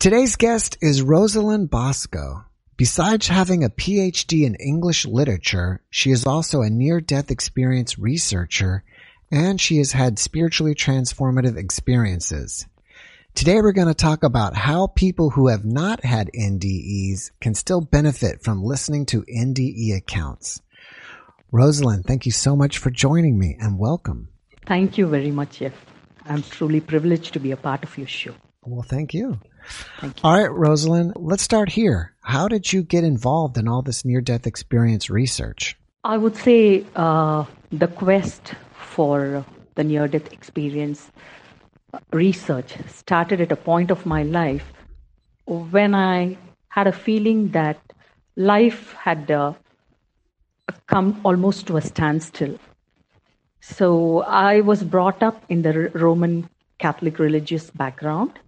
Today's guest is Rosalind Bosco. Besides having a PhD in English literature, she is also a near-death experience researcher and she has had spiritually transformative experiences. Today we're going to talk about how people who have not had NDEs can still benefit from listening to NDE accounts. Rosalind, thank you so much for joining me and welcome. Thank you very much, Jeff. I'm truly privileged to be a part of your show. Well, thank you. Thank you. All right, Rosalind, let's start here. How did you get involved in all this near death experience research? I would say uh, the quest for the near death experience research started at a point of my life when I had a feeling that life had uh, come almost to a standstill. So I was brought up in the Roman Catholic religious background,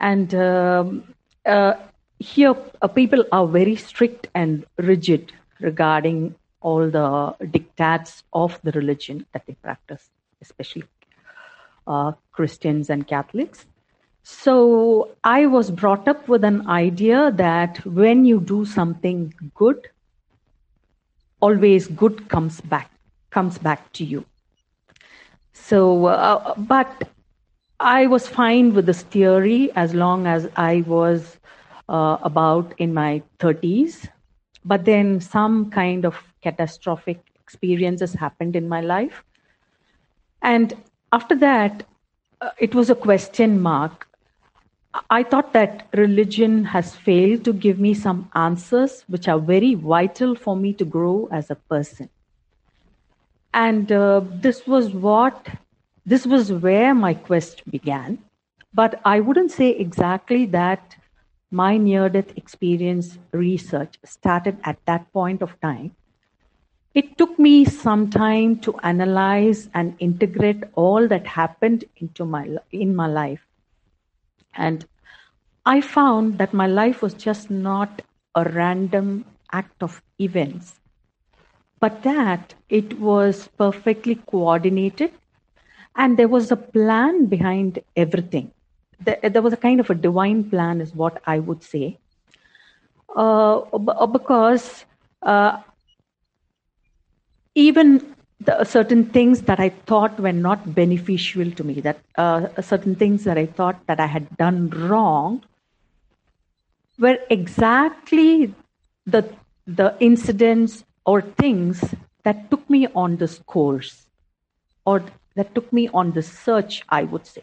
and um, uh, here uh, people are very strict and rigid regarding all the dictats of the religion that they practice, especially uh, Christians and Catholics. So I was brought up with an idea that when you do something good, always good comes back comes back to you. So, uh, but I was fine with this theory as long as I was uh, about in my 30s. But then some kind of catastrophic experiences happened in my life. And after that, uh, it was a question mark. I thought that religion has failed to give me some answers which are very vital for me to grow as a person. And uh, this was what, this was where my quest began. But I wouldn't say exactly that my near death experience research started at that point of time. It took me some time to analyze and integrate all that happened into my in my life. And I found that my life was just not a random act of events, but that it was perfectly coordinated and there was a plan behind everything. There was a kind of a divine plan, is what I would say. Uh, because uh, even the certain things that I thought were not beneficial to me, that uh, certain things that I thought that I had done wrong, were exactly the the incidents or things that took me on this course, or that took me on the search. I would say,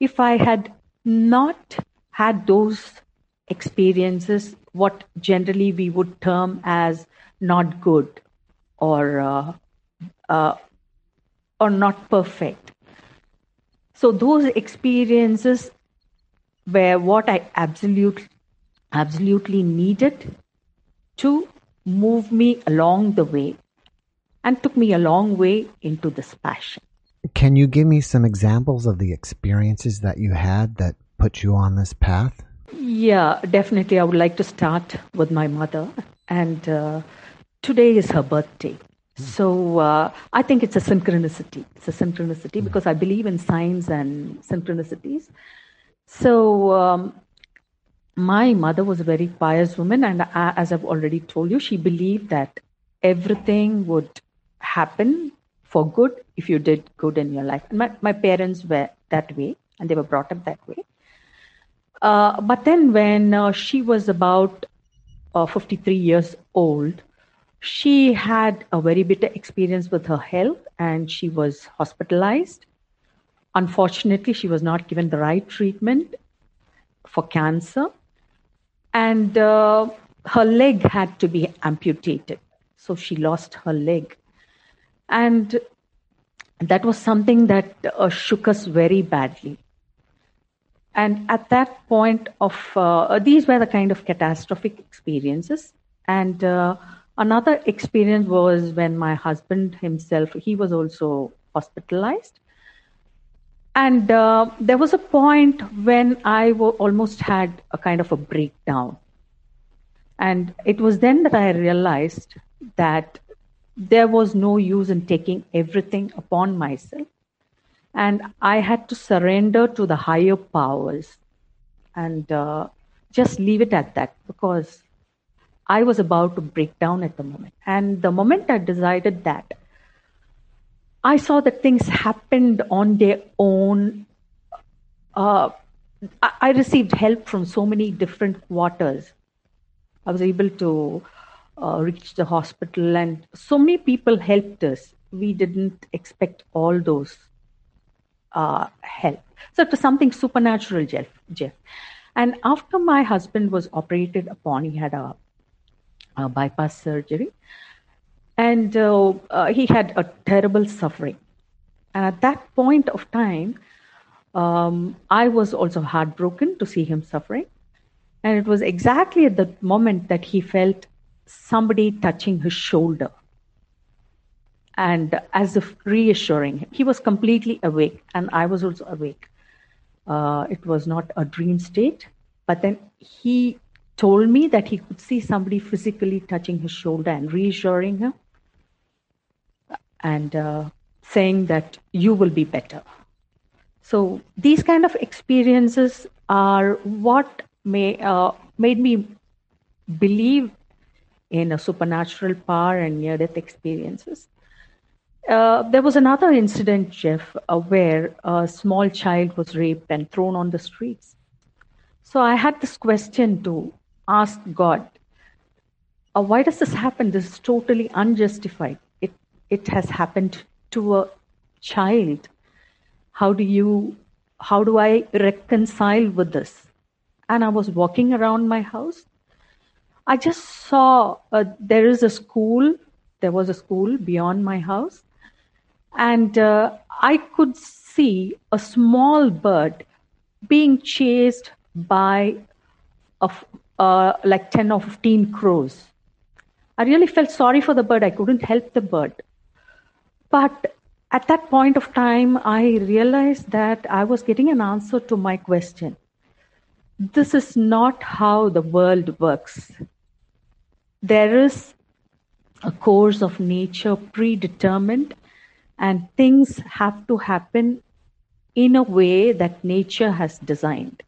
if I had not had those experiences, what generally we would term as not good or uh, uh, or not perfect. So those experiences were what I absolutely absolutely needed to move me along the way and took me a long way into this passion. Can you give me some examples of the experiences that you had that put you on this path? Yeah, definitely. I would like to start with my mother. And uh, today is her birthday. So uh, I think it's a synchronicity. It's a synchronicity hmm. because I believe in signs and synchronicities. So um, my mother was a very pious woman, and I, as I've already told you, she believed that everything would happen for good if you did good in your life. My, my parents were that way, and they were brought up that way. Uh, but then, when uh, she was about uh, 53 years old, she had a very bitter experience with her health and she was hospitalized. Unfortunately, she was not given the right treatment for cancer, and uh, her leg had to be amputated. So she lost her leg. And that was something that uh, shook us very badly. And at that point of, uh, these were the kind of catastrophic experiences. And uh, Another experience was when my husband himself, he was also hospitalized. And uh, there was a point when I w- almost had a kind of a breakdown. And it was then that I realized that there was no use in taking everything upon myself. And I had to surrender to the higher powers. and uh, just leave it at that because I was about to break down at the moment. And the moment I decided that, I saw that things happened on their own. Uh, I received help from so many different quarters. I was able to uh, reach the hospital, and so many people helped us. We didn't expect all those uh, help. So it was something supernatural, Jeff. Jeff. And after my husband was operated upon, he had a, a bypass surgery, and uh, uh, he had a terrible suffering. And at that point of time, um, I was also heartbroken to see him suffering. And it was exactly at the moment that he felt somebody touching his shoulder and as if reassuring him. He was completely awake, and I was also awake. Uh, it was not a dream state, but then he told me that he could see somebody physically touching his shoulder and reassuring him and uh, saying that you will be better. So these kind of experiences are what may uh, made me believe in a supernatural power and near death experiences. Uh, there was another incident, Jeff, uh, where a small child was raped and thrown on the streets. So I had this question to ask God uh, why does this happen? This is totally unjustified. It, it has happened to a child. How do you, how do I reconcile with this? And I was walking around my house. I just saw there is a school. There was a school beyond my house and uh, I could see a small bird being chased by a, uh, like 10 or 15 crows. I really felt sorry for the bird. I couldn't help the bird. But at that point of time, I realized that I was getting an answer to my question. This is not how the world works. There is a course of nature predetermined and things have to happen in a way that nature has designed.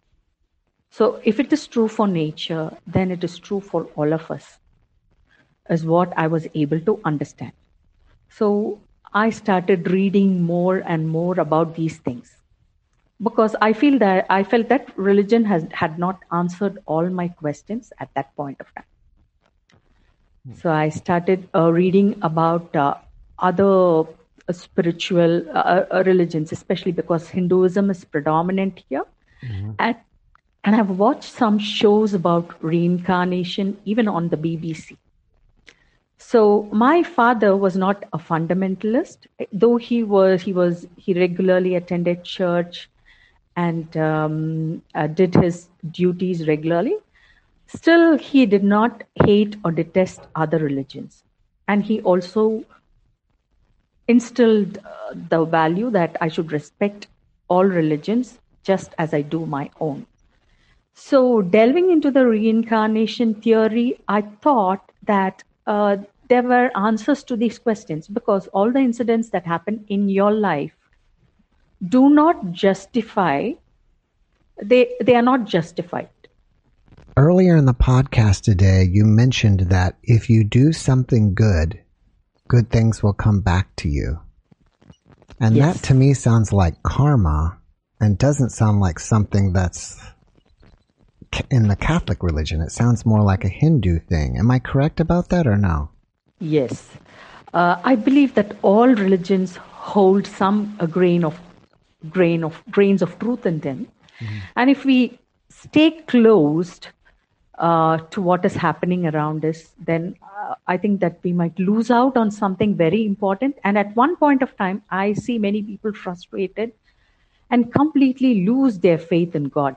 So, if it is true for nature, then it is true for all of us, is what I was able to understand. So, I started reading more and more about these things because I feel that I felt that religion has had not answered all my questions at that point of time. So I started uh, reading about uh, other spiritual uh, uh, religions, especially because Hinduism is predominant here. Mm-hmm. And, and I've watched some shows about reincarnation, even on the BBC. So my father was not a fundamentalist, though he was. He was. He regularly attended church, and um, uh, did his duties regularly. Still, he did not hate or detest other religions, and he also instilled uh, the value that I should respect all religions just as I do my own. So, delving into the reincarnation theory, I thought that uh, there were answers to these questions because all the incidents that happen in your life do not justify, they, they are not justified. Earlier in the podcast today, you mentioned that if you do something good, good things will come back to you. And yes. that to me sounds like karma and doesn't sound like something that's in the Catholic religion. It sounds more like a Hindu thing. Am I correct about that or no? Yes. Uh, I believe that all religions hold some a grain of grain of grains of truth in them. Mm-hmm. And if we stay closed uh, to what is happening around us, then uh, I think that we might lose out on something very important. And at one point of time, I see many people frustrated and completely lose their faith in God.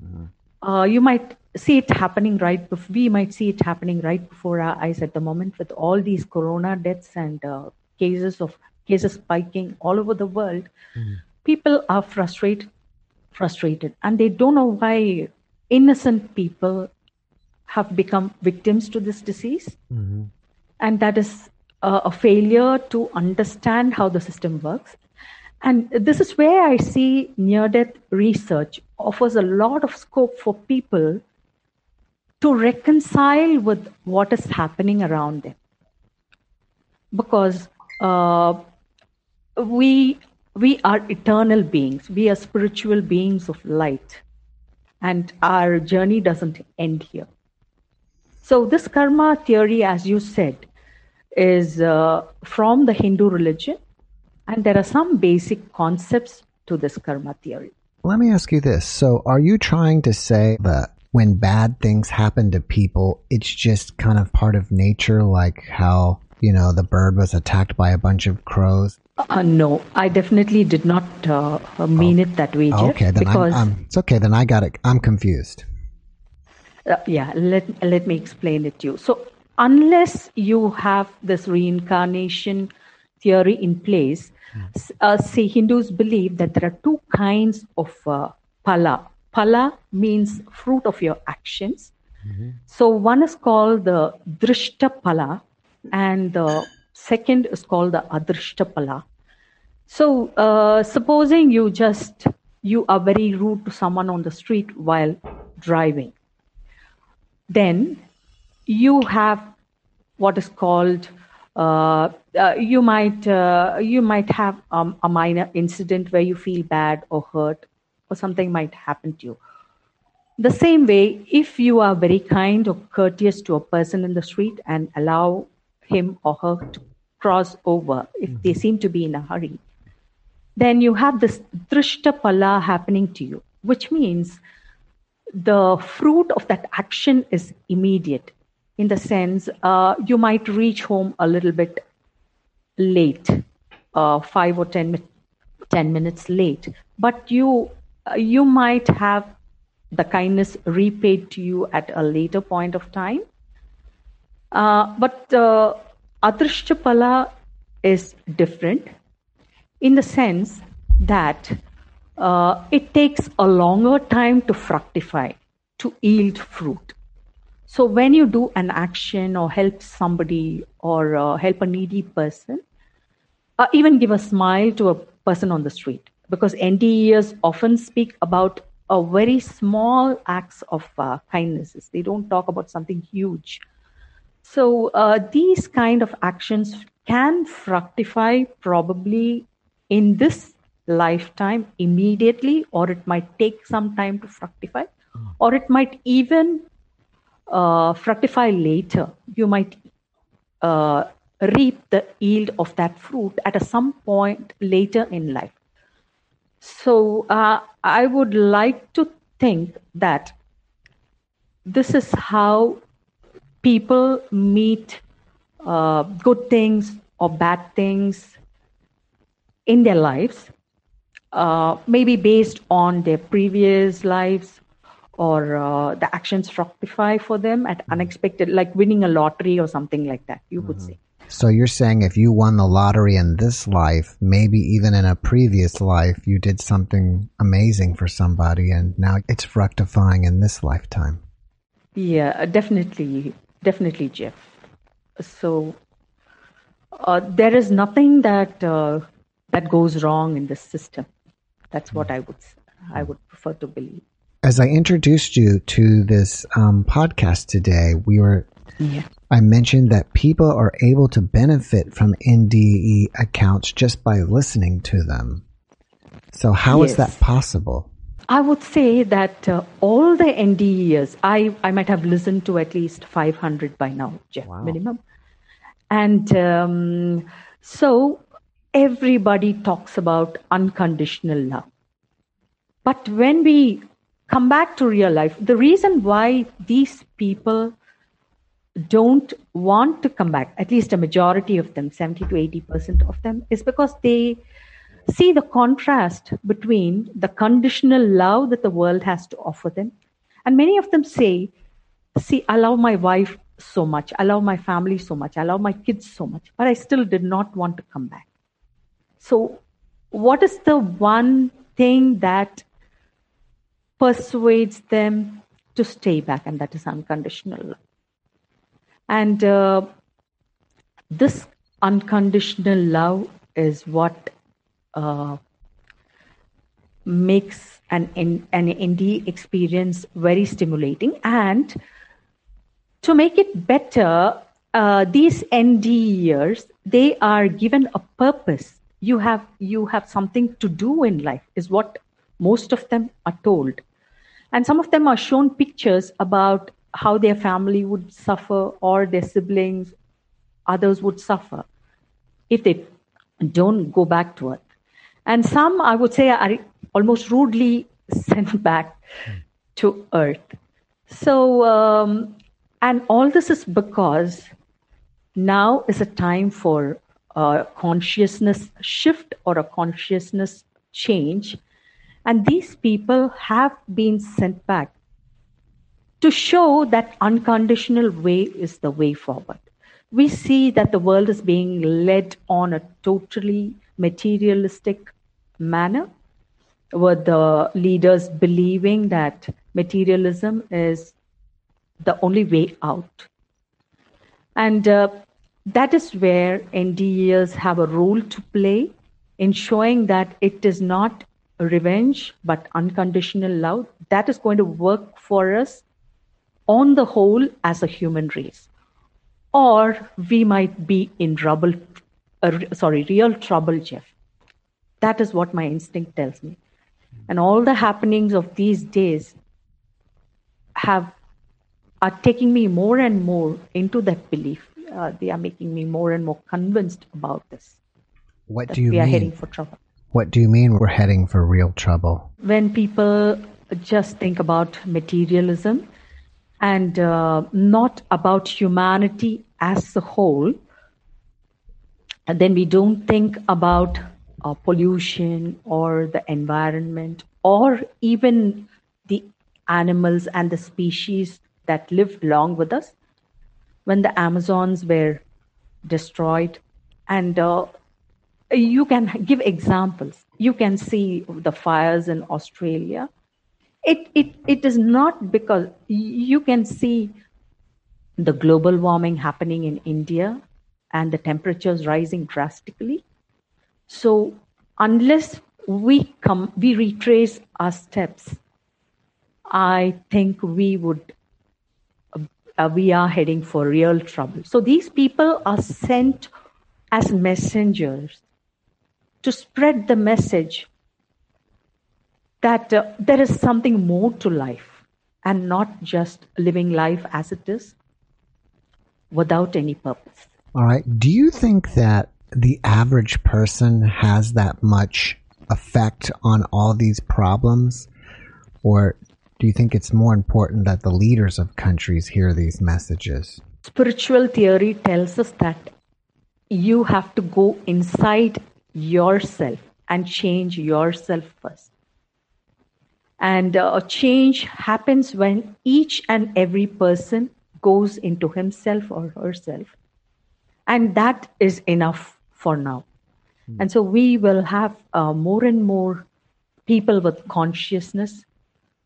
Mm-hmm. Uh, you might see it happening right before, we might see it happening right before our eyes at the moment with all these corona deaths and uh, cases of cases spiking all over the world. Mm-hmm. People are frustrated, frustrated, and they don't know why innocent people have become victims to this disease. Mm-hmm. And that is a failure to understand how the system works. And this is where I see near death research offers a lot of scope for people to reconcile with what is happening around them. Because uh, we we are eternal beings, we are spiritual beings of light, and our journey doesn't end here. So, this karma theory, as you said, is uh, from the Hindu religion, and there are some basic concepts to this karma theory. Let me ask you this. So, are you trying to say that when bad things happen to people, it's just kind of part of nature, like how, you know, the bird was attacked by a bunch of crows? Uh, no, I definitely did not uh, mean oh. it that way, Jeff. Okay, then because, I'm, I'm, it's okay. Then I got it. I'm confused. Uh, yeah, let let me explain it to you. So, unless you have this reincarnation theory in place, uh, say Hindus believe that there are two kinds of uh, pala. Pala means fruit of your actions. Mm-hmm. So one is called the drishta pala, and the second is called the adrishta pala. So uh, supposing you just you are very rude to someone on the street while driving, then you have what is called uh, uh, you might uh, you might have um, a minor incident where you feel bad or hurt or something might happen to you the same way if you are very kind or courteous to a person in the street and allow him or her to cross over if mm-hmm. they seem to be in a hurry then you have this drishta pala happening to you which means the fruit of that action is immediate in the sense uh, you might reach home a little bit late, uh, five or ten, 10 minutes late, but you uh, you might have the kindness repaid to you at a later point of time. Uh, but uh, is different in the sense that uh, it takes a longer time to fructify, to yield fruit. So when you do an action or help somebody or uh, help a needy person, uh, even give a smile to a person on the street, because NDEers often speak about a very small acts of uh, kindnesses. They don't talk about something huge. So uh, these kind of actions can fructify probably in this lifetime immediately, or it might take some time to fructify, or it might even uh, fructify later, you might uh, reap the yield of that fruit at a some point later in life. So uh, I would like to think that this is how people meet uh, good things or bad things in their lives, uh, maybe based on their previous lives or uh, the actions fructify for them at mm-hmm. unexpected, like winning a lottery or something like that, you mm-hmm. could say. So you're saying if you won the lottery in this life, maybe even in a previous life, you did something amazing for somebody and now it's fructifying in this lifetime. Yeah, definitely. Definitely, Jeff. So uh, there is nothing that uh, that goes wrong in this system. That's what. I would I would prefer to believe as I introduced you to this um, podcast today, we were. Yeah. I mentioned that people are able to benefit from NDE accounts just by listening to them. So, how yes. is that possible? I would say that uh, all the NDEs, I, I might have listened to at least 500 by now, Jeff, wow. minimum. And um, so everybody talks about unconditional love. But when we come back to real life. The reason why these people don't want to come back, at least a majority of them, 70 to 80% of them, is because they see the contrast between the conditional love that the world has to offer them. And many of them say, See, I love my wife so much, I love my family so much, I love my kids so much, but I still did not want to come back. So, what is the one thing that persuades them to stay back, and that is unconditional love. And uh, this unconditional love is what uh, makes an, an ND experience very stimulating. And to make it better, uh, these NDEers, they are given a purpose. You have, you have something to do in life, is what most of them are told. And some of them are shown pictures about how their family would suffer or their siblings, others would suffer if they don't go back to Earth. And some, I would say, are almost rudely sent back to Earth. So, um, and all this is because now is a time for a consciousness shift or a consciousness change. And these people have been sent back to show that unconditional way is the way forward. We see that the world is being led on a totally materialistic manner, with the leaders believing that materialism is the only way out. And uh, that is where NDEs have a role to play in showing that it is not revenge but unconditional love that is going to work for us on the whole as a human race. Or we might be in trouble, uh, sorry, real trouble, Jeff. That is what my instinct tells me. And all the happenings of these days have are taking me more and more into that belief. Uh, they are making me more and more convinced about this. What do you we mean? are heading for trouble. What do you mean we're heading for real trouble? When people just think about materialism and uh, not about humanity as a whole, and then we don't think about uh, pollution or the environment or even the animals and the species that live along with us. When the Amazons were destroyed, and uh, you can give examples. You can see the fires in Australia. It, it, it is not because you can see the global warming happening in India and the temperatures rising drastically. So unless we come, we retrace our steps, I think we would, uh, we are heading for real trouble. So these people are sent as messengers to spread the message that uh, there is something more to life and not just living life as it is without any purpose. All right. Do you think that the average person has that much effect on all these problems? Or do you think it's more important that the leaders of countries hear these messages? Spiritual theory tells us that you have to go inside yourself and change yourself first. And uh, a change happens when each and every person goes into himself or herself. And that is enough for now. Mm. And so we will have uh, more and more people with consciousness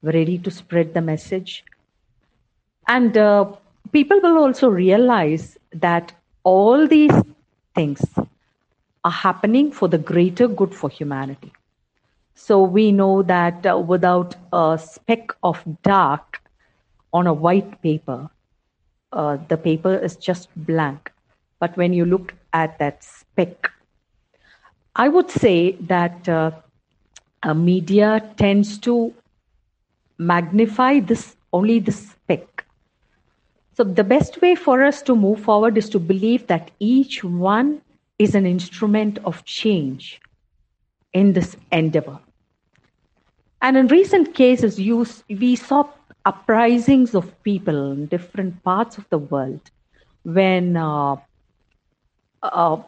ready to spread the message. And uh, people will also realize that all these things are happening for the greater good for humanity. So we know that uh, without a speck of dark on a white paper, uh, the paper is just blank. But when you look at that speck, I would say that uh, media tends to magnify this only the speck. So the best way for us to move forward is to believe that each one is an instrument of change in this endeavor. And in recent cases, you, we saw uprisings of people in different parts of the world when uh, uh,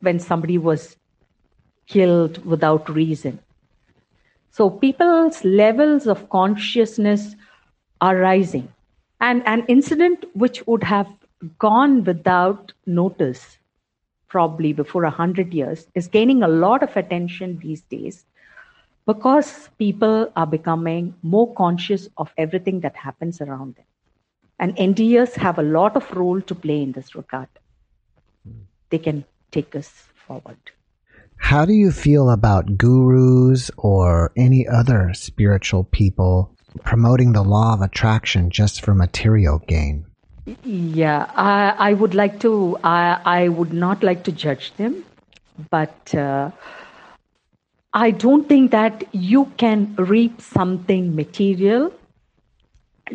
when somebody was killed without reason. So people's levels of consciousness are rising. And an incident which would have gone without notice, probably before a hundred years, is gaining a lot of attention these days because people are becoming more conscious of everything that happens around them. And NDEs have a lot of role to play in this regard they can take us forward. How do you feel about gurus or any other spiritual people promoting the law of attraction just for material gain? Yeah, I, I would like to, I, I would not like to judge them, but uh, I don't think that you can reap something material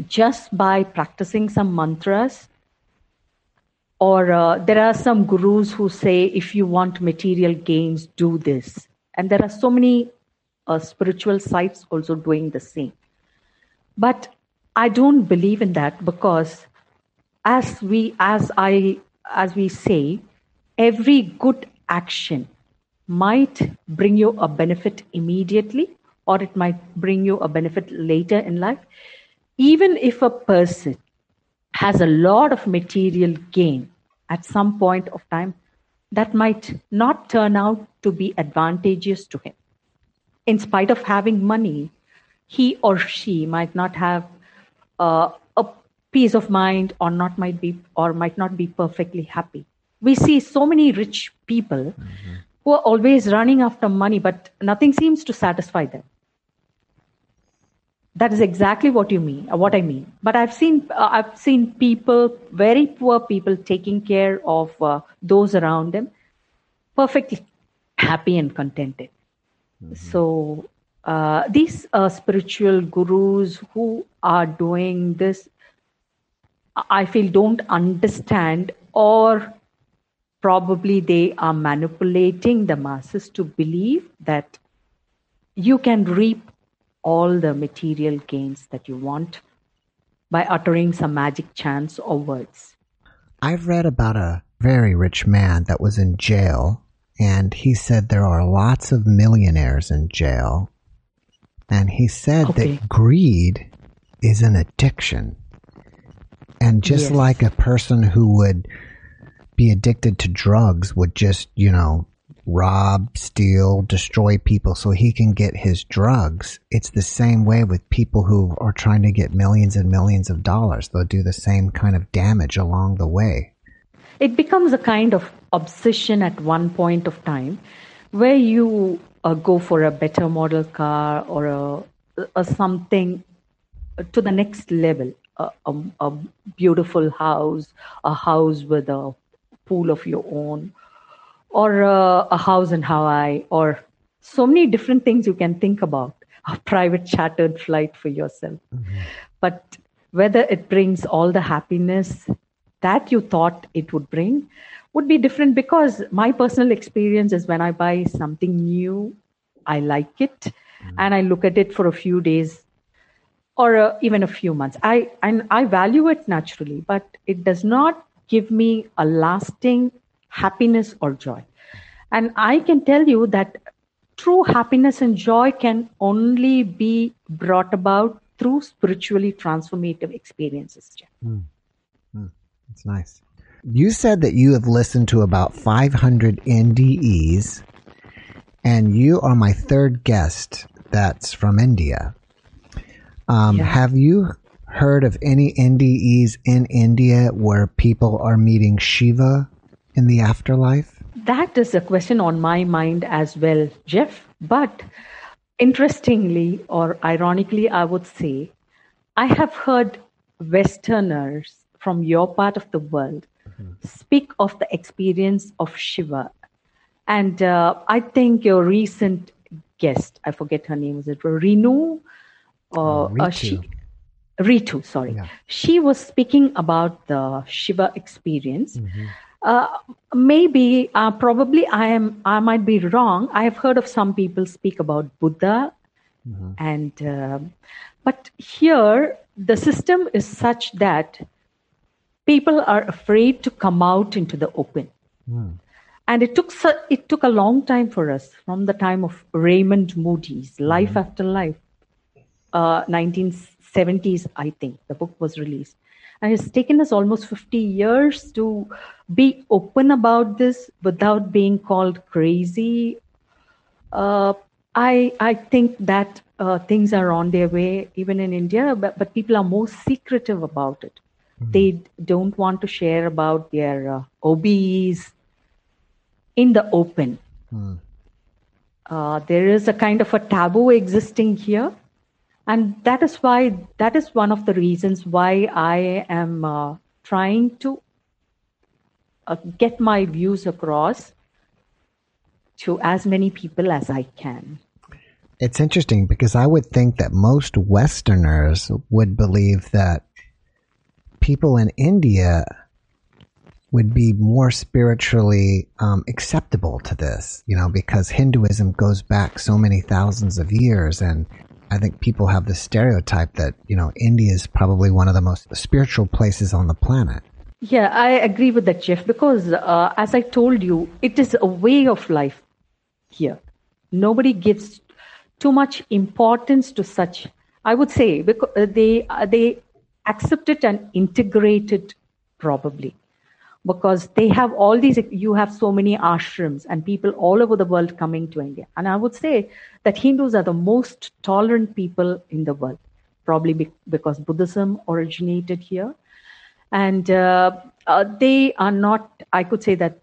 just by practicing some mantras. Or uh, there are some gurus who say, if you want material gains, do this. And there are so many uh, spiritual sites also doing the same. But I don't believe in that because as we as I as we say, every good action might bring you a benefit immediately or it might bring you a benefit later in life. Even if a person has a lot of material gain at some point of time, that might not turn out to be advantageous to him. In spite of having money, he or she might not have uh, a peace of mind or not might be or might not be perfectly happy we see so many rich people mm-hmm. who are always running after money but nothing seems to satisfy them that is exactly what you mean uh, what i mean but i've seen uh, i've seen people very poor people taking care of uh, those around them perfectly happy and contented mm-hmm. so uh, these uh, spiritual gurus who are doing this, I feel don't understand or probably they are manipulating the masses to believe that you can reap all the material gains that you want by uttering some magic chants or words. I've read about a very rich man that was in jail, and he said there are lots of millionaires in jail and he said okay. that greed is an addiction. And just yes. like a person who would be addicted to drugs would just, you know, rob, steal, destroy people so he can get his drugs. It's the same way with people who are trying to get millions and millions of dollars. They'll do the same kind of damage along the way. It becomes a kind of obsession at one point of time where you uh, go for a better model car or a, a something to the next level a, a, a, beautiful house a house with a pool of your own or a, a house in hawaii or so many different things you can think about a private chartered flight for yourself mm-hmm. but whether it brings all the happiness that you thought it would bring would be different because my personal experience is when I buy something new, I like it mm. and I look at it for a few days or uh, even a few months. I and I value it naturally, but it does not give me a lasting happiness or joy. And I can tell you that true happiness and joy can only be brought about through spiritually transformative experiences. Mm. Mm. That's nice. You said that you have listened to about 500 NDEs, and you are my third guest that's from India. Um, yeah. Have you heard of any NDEs in India where people are meeting Shiva in the afterlife? That is a question on my mind as well, Jeff. But interestingly or ironically, I would say, I have heard Westerners from your part of the world speak of the experience of Shiva. And uh, I think your recent guest, I forget her name, was it Renu? Or, Ritu. Uh, she, Ritu, sorry. Yeah. She was speaking about the Shiva experience. Mm-hmm. Uh, maybe, uh, probably, I am. I might be wrong. I have heard of some people speak about Buddha, mm-hmm. and uh, but here the system is such that people are afraid to come out into the open. Mm. And it took it took a long time for us from the time of Raymond Moody's Life mm. After Life, uh, 1970s, I think the book was released, and it's taken us almost 50 years to be open about this without being called crazy. Uh, I I think that uh, things are on their way even in India, but, but people are more secretive about it. Mm-hmm. They don't want to share about their uh, OBEs in the open. Mm. Uh, there is a kind of a taboo existing here. And that is why, that is one of the reasons why I am uh, trying to uh, get my views across to as many people as I can. It's interesting because I would think that most Westerners would believe that people in India would be more spiritually um, acceptable to this, you know, because Hinduism goes back so many thousands of years. And I think people have the stereotype that, you know, India is probably one of the most spiritual places on the planet. Yeah, I agree with that, Jeff, because uh, as I told you, it is a way of life here. Nobody gives too much importance to such. I would say because uh, they uh, they accept it and integrate it probably because they have all these you have so many ashrams and people all over the world coming to india. And i would say that hindus are the most tolerant people in the world probably be, because buddhism originated here. And uh, uh, they are not i could say that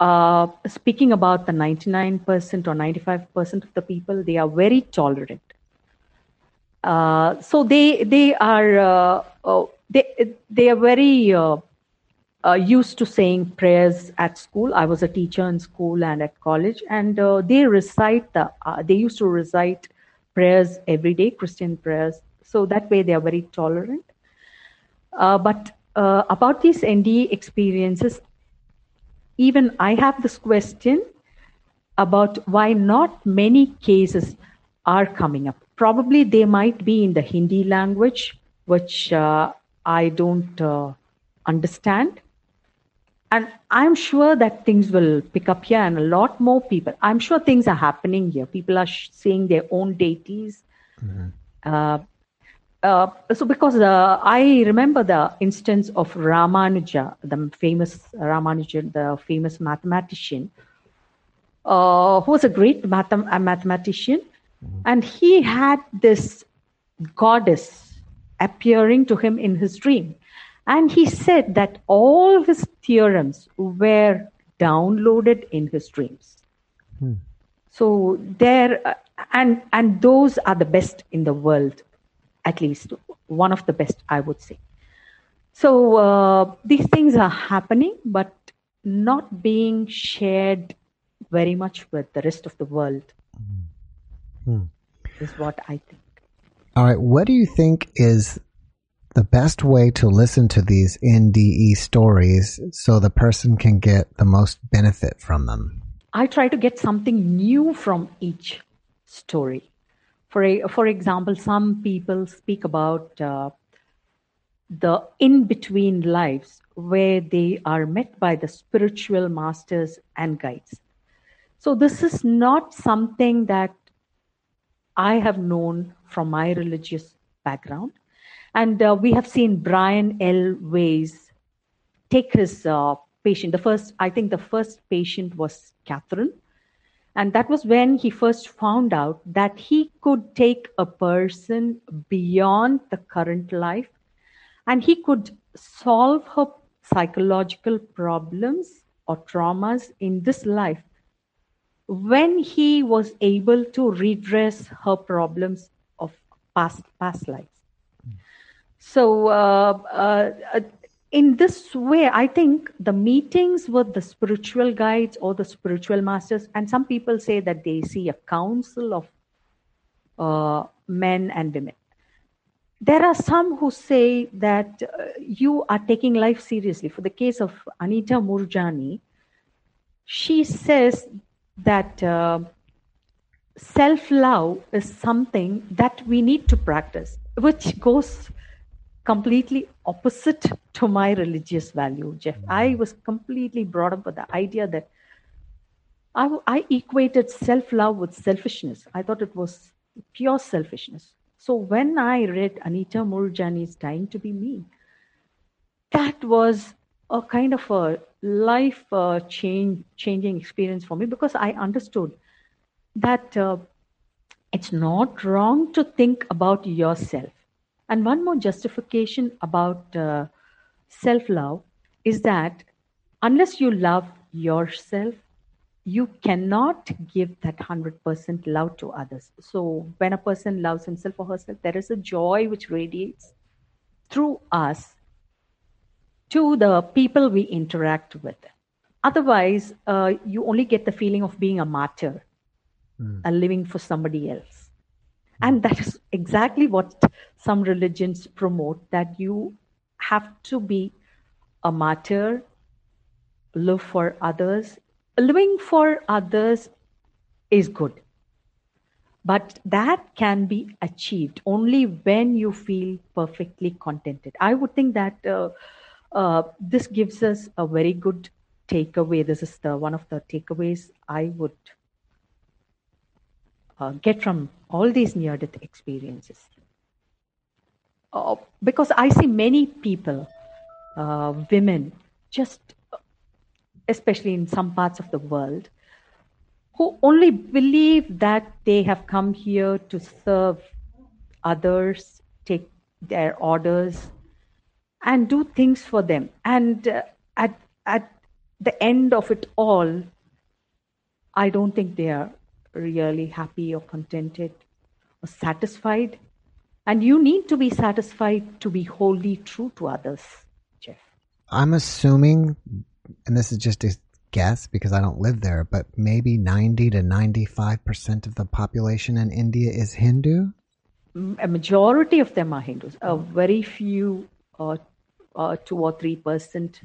uh, speaking about the 99% or 95% of the people they are very tolerant. Uh, so they they are uh, uh, they they are very uh, used to saying prayers at school. I was a teacher in school and at college, and uh, they recite the. Uh, they used to recite prayers every day, Christian prayers. So that way they are very tolerant. Uh, but uh, about these NDE experiences, even I have this question about why not many cases are coming up. Probably they might be in the Hindi language, which uh, I don't understand and i'm sure that things will pick up here and a lot more people. I'm sure things are happening here. People are sh- seeing their own deities. Mm-hmm. uh, uh, so because uh, i remember the instance of ramanuja the famous ramanuja the famous mathematician uh, who was a great math- mathematician. Mm-hmm. and he had this goddess appearing to him in his dream and he said that all his theorems were downloaded in his dreams. Hmm. So there, uh, and and those are the best in the world, at least one of the best, I would say. So uh, these things are happening, but not being shared very much with the rest of the world. Hmm. Is what I think. All right. What do you think is the best way to listen to these NDE stories so the person can get the most benefit from them? I try to get something new from each story. For, a, for example, some people speak about uh, the in between lives where they are met by the spiritual masters and guides. So, this is not something that I have known from my religious background and uh, we have seen Brian L. Weiss take his uh, patient. The first, I think the first patient was Catherine. And that was when he first found out that he could take a person beyond the current life and he could solve her psychological problems or traumas in this life when he was able to redress her problems of past past life so, uh, uh, in this way, I think the meetings with the spiritual guides or the spiritual masters, and some people say that they see a council of uh, men and women. There are some who say that uh, you are taking life seriously. For the case of Anita Moorjani, she says that uh, self love is something that we need to practice, which goes completely opposite to my religious value, Jeff. Mm-hmm. I was completely brought up with the idea that I, I equated self love with selfishness. I thought it was pure selfishness. So when I read Anita Moorjani's Dying to Be Me, that was a kind of a life uh, change, changing experience for me because I understood that uh, it's not wrong to think about yourself and one more justification about uh, self love is that unless you love yourself, you cannot give that 100% love to others. So, when a person loves himself or herself, there is a joy which radiates through us to the people we interact with. Otherwise, uh, you only get the feeling of being a martyr, mm. a living for somebody else. And that is exactly what some religions promote that you have to be a martyr, live for others, living for others is good but that can be achieved only when you feel perfectly contented. I would think that uh, uh, this gives us a very good takeaway. This is the one of the takeaways i would uh, get from all these near death experiences uh, because i see many people uh, women just especially in some parts of the world, who only believe that they have come here to serve others, take their orders, and do things for them. And uh, at, at the end of it all, I don't think they are really happy or contented or satisfied. And you need to be satisfied to be wholly true to others, Jeff. I'm assuming and this is just a guess because I don't live there, but maybe 90 to 95% of the population in India is Hindu? A majority of them are Hindus. A very few, uh, uh, two or three percent,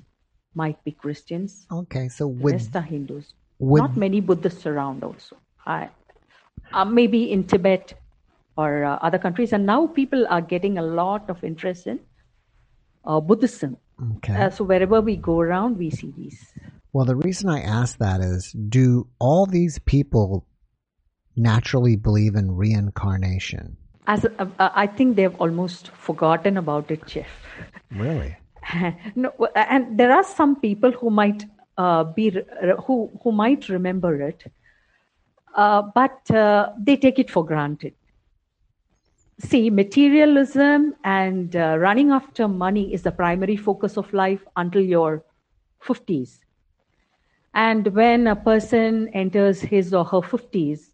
might be Christians. Okay, so would, the rest are Hindus. Would, Not many Buddhists around also. I, uh, maybe in Tibet or uh, other countries. And now people are getting a lot of interest in uh, Buddhism. Okay. Uh, so wherever we go around, we see these. Well, the reason I ask that is do all these people naturally believe in reincarnation? As uh, uh I think they've almost forgotten about it, Jeff. Really? no, and there are some people who might uh, be who who might remember it, uh, but uh, they take it for granted see, materialism and uh, running after money is the primary focus of life until your 50s. And when a person enters his or her 50s,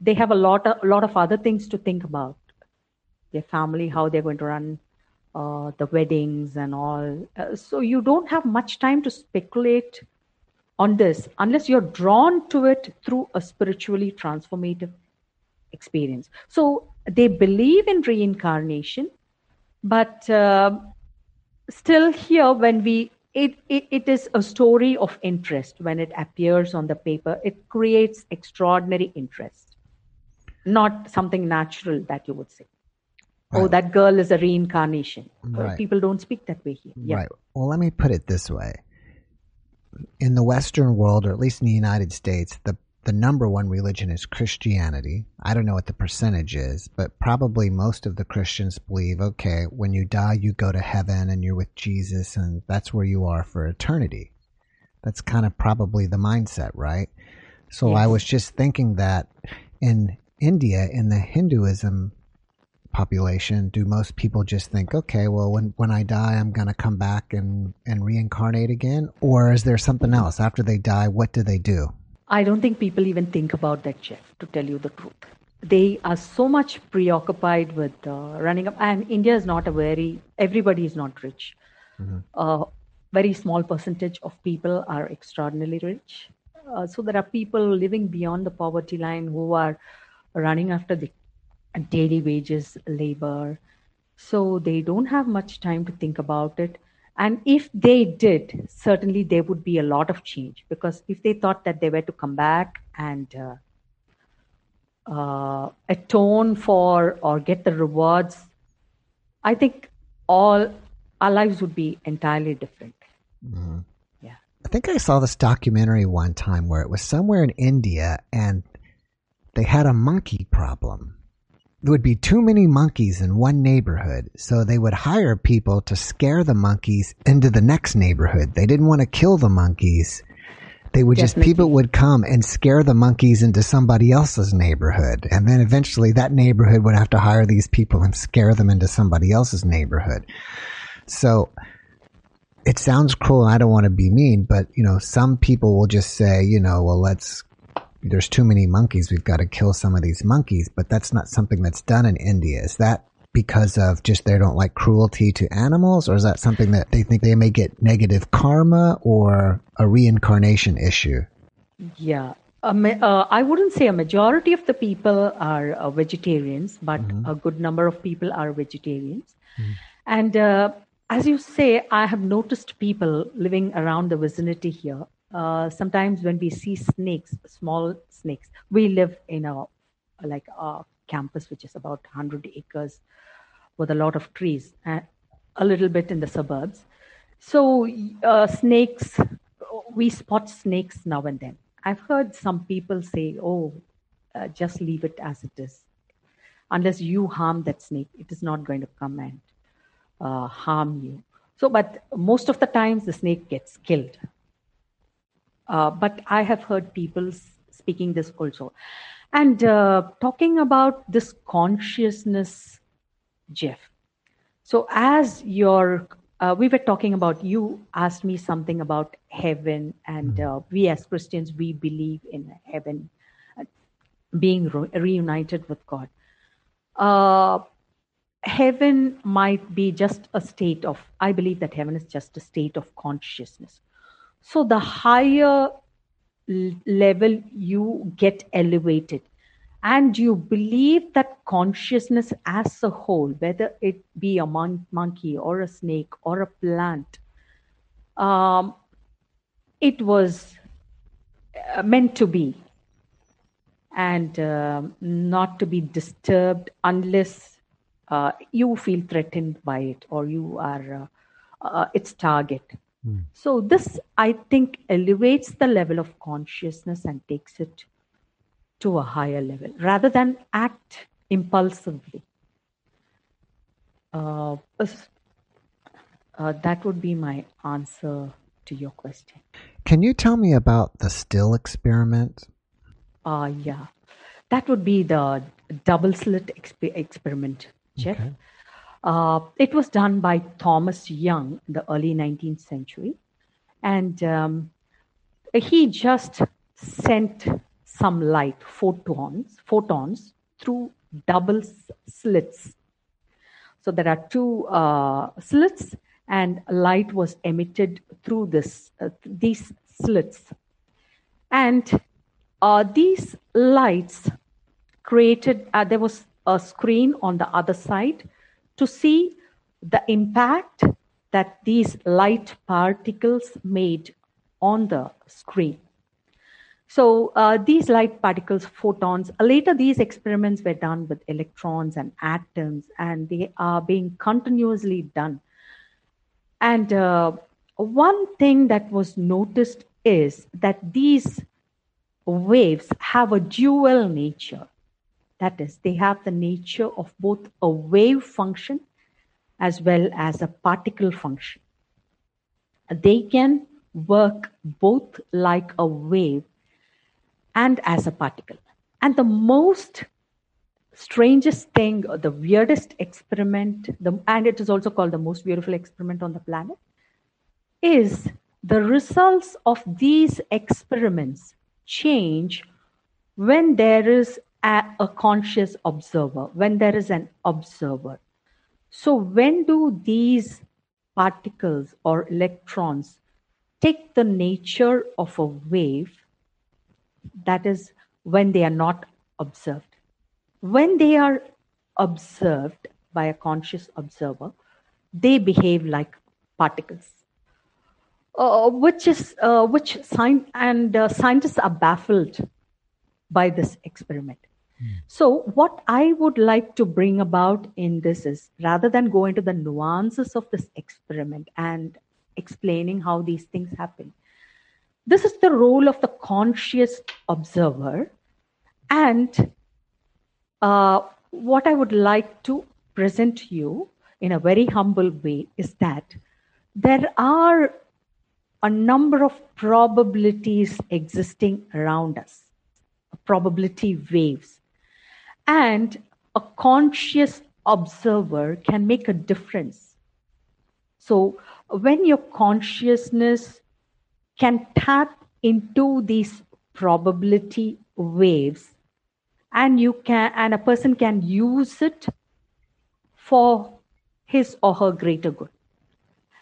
they have a lot of, a lot of other things to think about their family, how they're going to run uh, the weddings and all. Uh, so you don't have much time to speculate on this unless you're drawn to it through a spiritually transformative experience. So they believe in reincarnation, but uh, still here when we it, it, it is a story of interest when it appears on the paper. It creates extraordinary interest, not something natural that you would say. Oh, right. Oh, that girl is a reincarnation. Right. People don't speak that way here. Yeah. Right. Well, let me put it this way. In the Western world, or at least in the United States, the the number one religion is Christianity. I don't know what the percentage is, but probably most of the Christians believe, okay, when you die, you go to heaven and you're with Jesus and that's where you are for eternity. That's kind of probably the mindset, right? So yes. I was just thinking that in India, in the Hinduism population, do most people just think, okay, well, when, when I die, I'm going to come back and, and reincarnate again? Or is there something else? After they die, what do they do? I don't think people even think about that, Jeff, to tell you the truth. They are so much preoccupied with uh, running up, and India is not a very, everybody is not rich. Mm-hmm. Uh, very small percentage of people are extraordinarily rich. Uh, so there are people living beyond the poverty line who are running after the daily wages labor. So they don't have much time to think about it and if they did, certainly there would be a lot of change because if they thought that they were to come back and uh, uh, atone for or get the rewards, I think all our lives would be entirely different. Mm-hmm. Yeah. I think I saw this documentary one time where it was somewhere in India and they had a monkey problem there would be too many monkeys in one neighborhood, so they would hire people to scare the monkeys into the next neighborhood. They didn't want to kill the monkeys. They would Definitely. just, people would come and scare the monkeys into somebody else's neighborhood. And then eventually that neighborhood would have to hire these people and scare them into somebody else's neighborhood. So it sounds cruel. I don't want to be mean, but you know, some people will just say, you know, well, let's there's too many monkeys. We've got to kill some of these monkeys. But that's not something that's done in India. Is that because of just they don't like cruelty to animals, or is that something that they think they may get negative karma or a reincarnation issue? Yeah. Uh, I wouldn't say a majority of the people are uh, vegetarians, but mm-hmm. a good number of people are vegetarians. Mm-hmm. And uh, as you say, I have noticed people living around the vicinity here. Uh, sometimes when we see snakes, small snakes, we live in a like a campus which is about 100 acres with a lot of trees, and a little bit in the suburbs. So uh, snakes, we spot snakes now and then I've heard some people say, oh, uh, just leave it as it is. Unless you harm that snake, it is not going to come and uh, harm you. So, but most of the times the snake gets killed. Uh, but I have heard people speaking this also. And uh, talking about this consciousness, Jeff. So, as your uh, we were talking about you asked me something about heaven and mm-hmm. uh, we as christians we believe in heaven uh, being re- reunited with god uh, heaven might be just a state of i believe that heaven is just a state of consciousness so the higher level you get elevated and you believe that consciousness as a whole, whether it be a mon- monkey or a snake or a plant, um, it was uh, meant to be and uh, not to be disturbed unless uh, you feel threatened by it or you are uh, uh, its target. Mm. So, this I think elevates the level of consciousness and takes it to a higher level rather than act impulsively. Uh, uh, that would be my answer to your question. Can you tell me about the slit experiment? Uh, yeah, that would be the double slit exp- experiment, Jeff. Okay. Uh, it was done by Thomas Young in the early 19th century. And um, he just sent some light, photons, photons through double slits. So there are two uh, slits, and light was emitted through this uh, these slits, and uh, these lights created. Uh, there was a screen on the other side to see the impact that these light particles made on the screen. So uh, these light particles, photons, later these experiments were done with electrons and atoms, and they are being continuously done. And uh, one thing that was noticed is that these waves have a dual nature. That is, they have the nature of both a wave function as well as a particle function. They can work both like a wave and as a particle. And the most strangest thing, or the weirdest experiment, the, and it is also called the most beautiful experiment on the planet, is the results of these experiments change when there is a, a conscious observer, when there is an observer. So, when do these particles or electrons take the nature of a wave that is when they are not observed. When they are observed by a conscious observer, they behave like particles, uh, which is uh, which science and uh, scientists are baffled by this experiment. So, what I would like to bring about in this is rather than go into the nuances of this experiment and explaining how these things happen, this is the role of the conscious observer. And uh, what I would like to present to you in a very humble way is that there are a number of probabilities existing around us, probability waves. And a conscious observer can make a difference. So, when your consciousness can tap into these probability waves and you can and a person can use it for his or her greater good.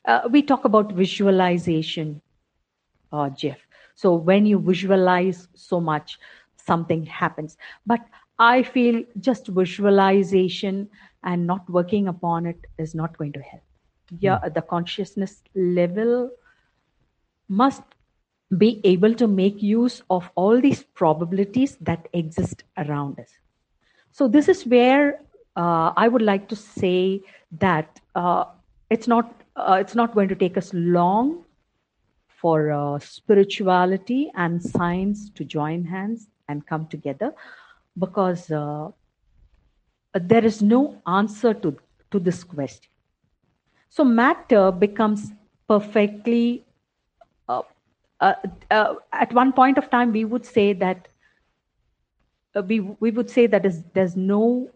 Uh, we talk about visualization uh, jeff. So when you visualize so much something happens. But i feel just visualization and not working upon it is not going to help yeah mm. the consciousness level must be able to make use of all these probabilities that exist around us. So, this is where uh, I would like to say that uh, it's not uh, it's not going to take us long for uh, spirituality and science to join hands and come together, because uh, there is no answer to to this question. So, matter becomes perfectly uh, uh, at one point of time we would say that uh, we we would say that is, there's no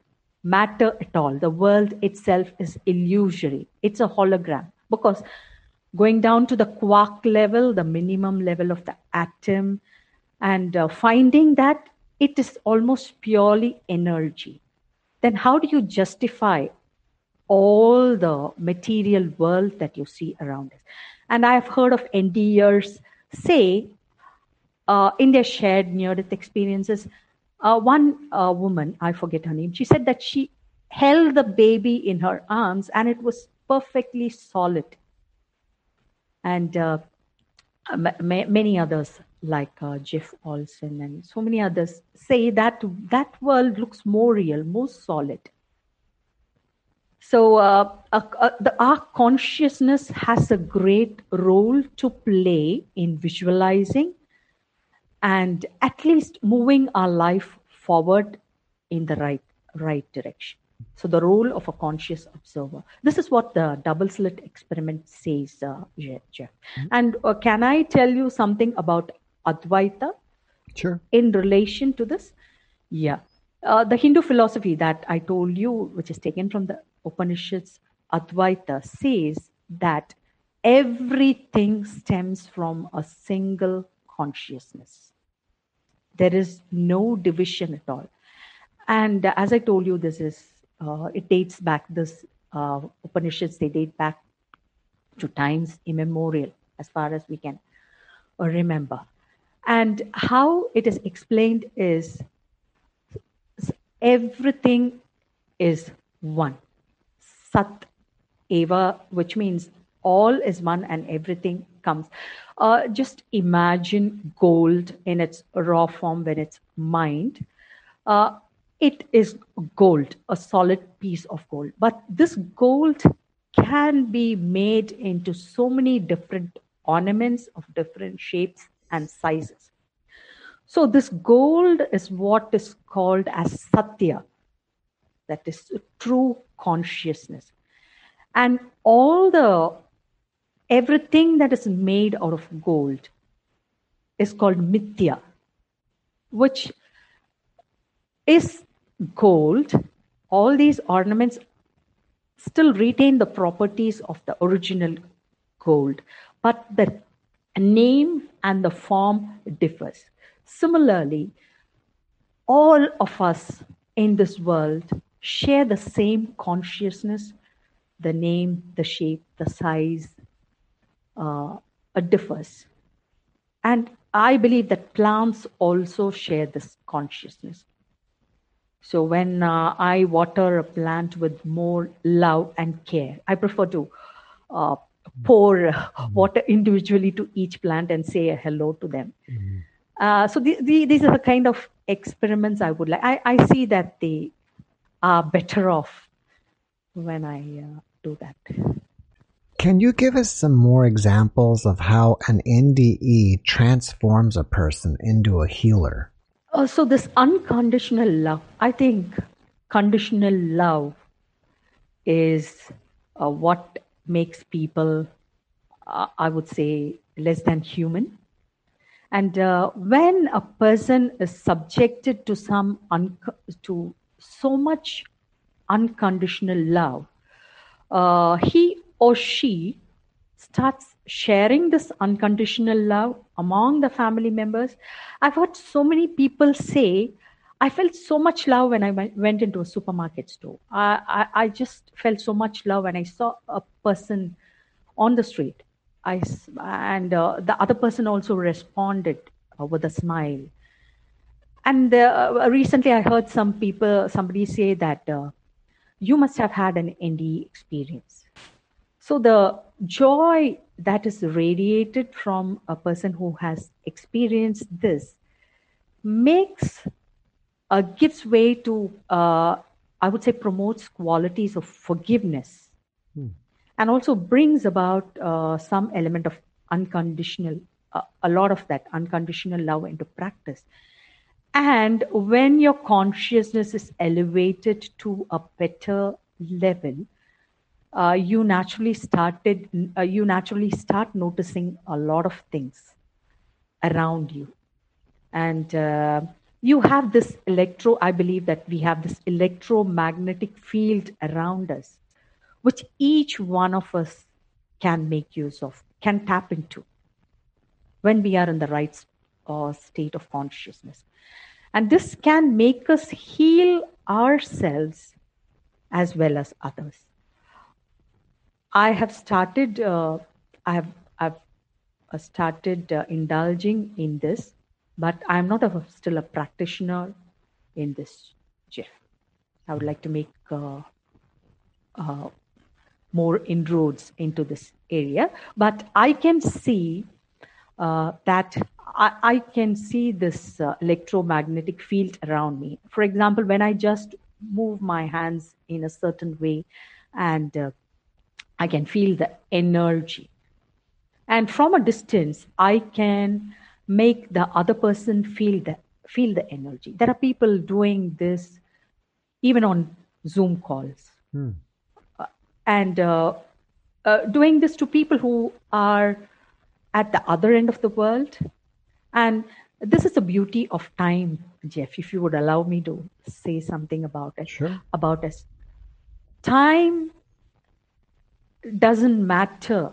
matter at all. The world itself is illusory. It's a hologram. Because going down to the quark level the minimum level of the atom and uh, finding that it is almost purely energy then how do you justify all the material world that you see around us and i have heard of NDEers say uh, in their shared near death experiences, uh, one uh, woman, I forget her name, she said that she held the baby in her arms and it was perfectly solid. And uh, many others, like uh, Jeff Olsen and so many others, say that that world looks more real, more solid. So, uh, uh, uh, the, our consciousness has a great role to play in visualizing and at least moving our life forward in the right right direction. So, the role of a conscious observer. This is what the double slit experiment says, uh, Jeff. Mm-hmm. And uh, can I tell you something about Advaita? Sure. In relation to this? Yeah. Uh, the Hindu philosophy that I told you, which is taken from the Upanishads, Advaita says that everything stems from a single consciousness. There is no division at all. And as I told you, this is uh, it dates back this uh, Upanishads. They date back to times immemorial, as far as we can remember. And how it is explained is everything is one. Sat Eva, which means all is one and everything comes. Uh, just imagine gold in its raw form when it's mined. Uh, it is gold, a solid piece of gold. But this gold can be made into so many different ornaments of different shapes and sizes. So, this gold is what is called as Satya, that is true consciousness. And all the everything that is made out of gold is called mithya which is gold. All these ornaments still retain the properties of the original gold but the name and the form differs similarly all of us in this world share the same consciousness, the name, the shape, the size uh, differs. And I believe that plants also share this consciousness. So when uh, I water a plant with more love and care, I prefer to uh, pour mm-hmm. water individually to each plant and say a hello to them. Mm-hmm. Uh, so the, the, these are the kind of experiments I would like. I, I see that they are better off when I uh, do that. Can you give us some more examples of how an NDE transforms a person into a healer? Oh, so this unconditional love, I think conditional love is uh, what makes people, uh, I would say, less than human. And uh, when a person is subjected to some un- to so much unconditional love, uh, he or she starts sharing this unconditional love among the family members. I've heard so many people say, I felt so much love when I went into a supermarket store. I, I, I just felt so much love when I saw a person on the street. I, and uh, the other person also responded uh, with a smile. And uh, recently I heard some people, somebody say that uh, you must have had an NDE experience. So the joy that is radiated from a person who has experienced this makes uh, gives way to uh, I would say promotes qualities of forgiveness. Hmm. and also brings about uh, some element of unconditional uh, a lot of that unconditional love into practice. And when your consciousness is elevated to a better level uh, you naturally started uh, you naturally start noticing a lot of things around you. And uh, you have this electro i believe that we have this electromagnetic field around us which each one of us can make use of can tap into when we are in the right uh, state of consciousness and this can make us heal ourselves as well as others I have started. Uh, I have I've uh, started uh, indulging in this, but I'm not a, still a practitioner in this, Jeff. I would like to make uh, uh, more inroads into this area, but I can see uh, that I, I, can see this electromagnetic field around me. For example, when I just move my hands in a certain way and I can feel the energy. And from a distance, I can make the other person feel the feel the energy. There are people doing this even on Zoom calls, hmm. uh, and uh, uh, doing this to people who are at the other end of the world. And this is the beauty of time, Jeff. If you would allow me to say something about it, sure. about us, time doesn't matter.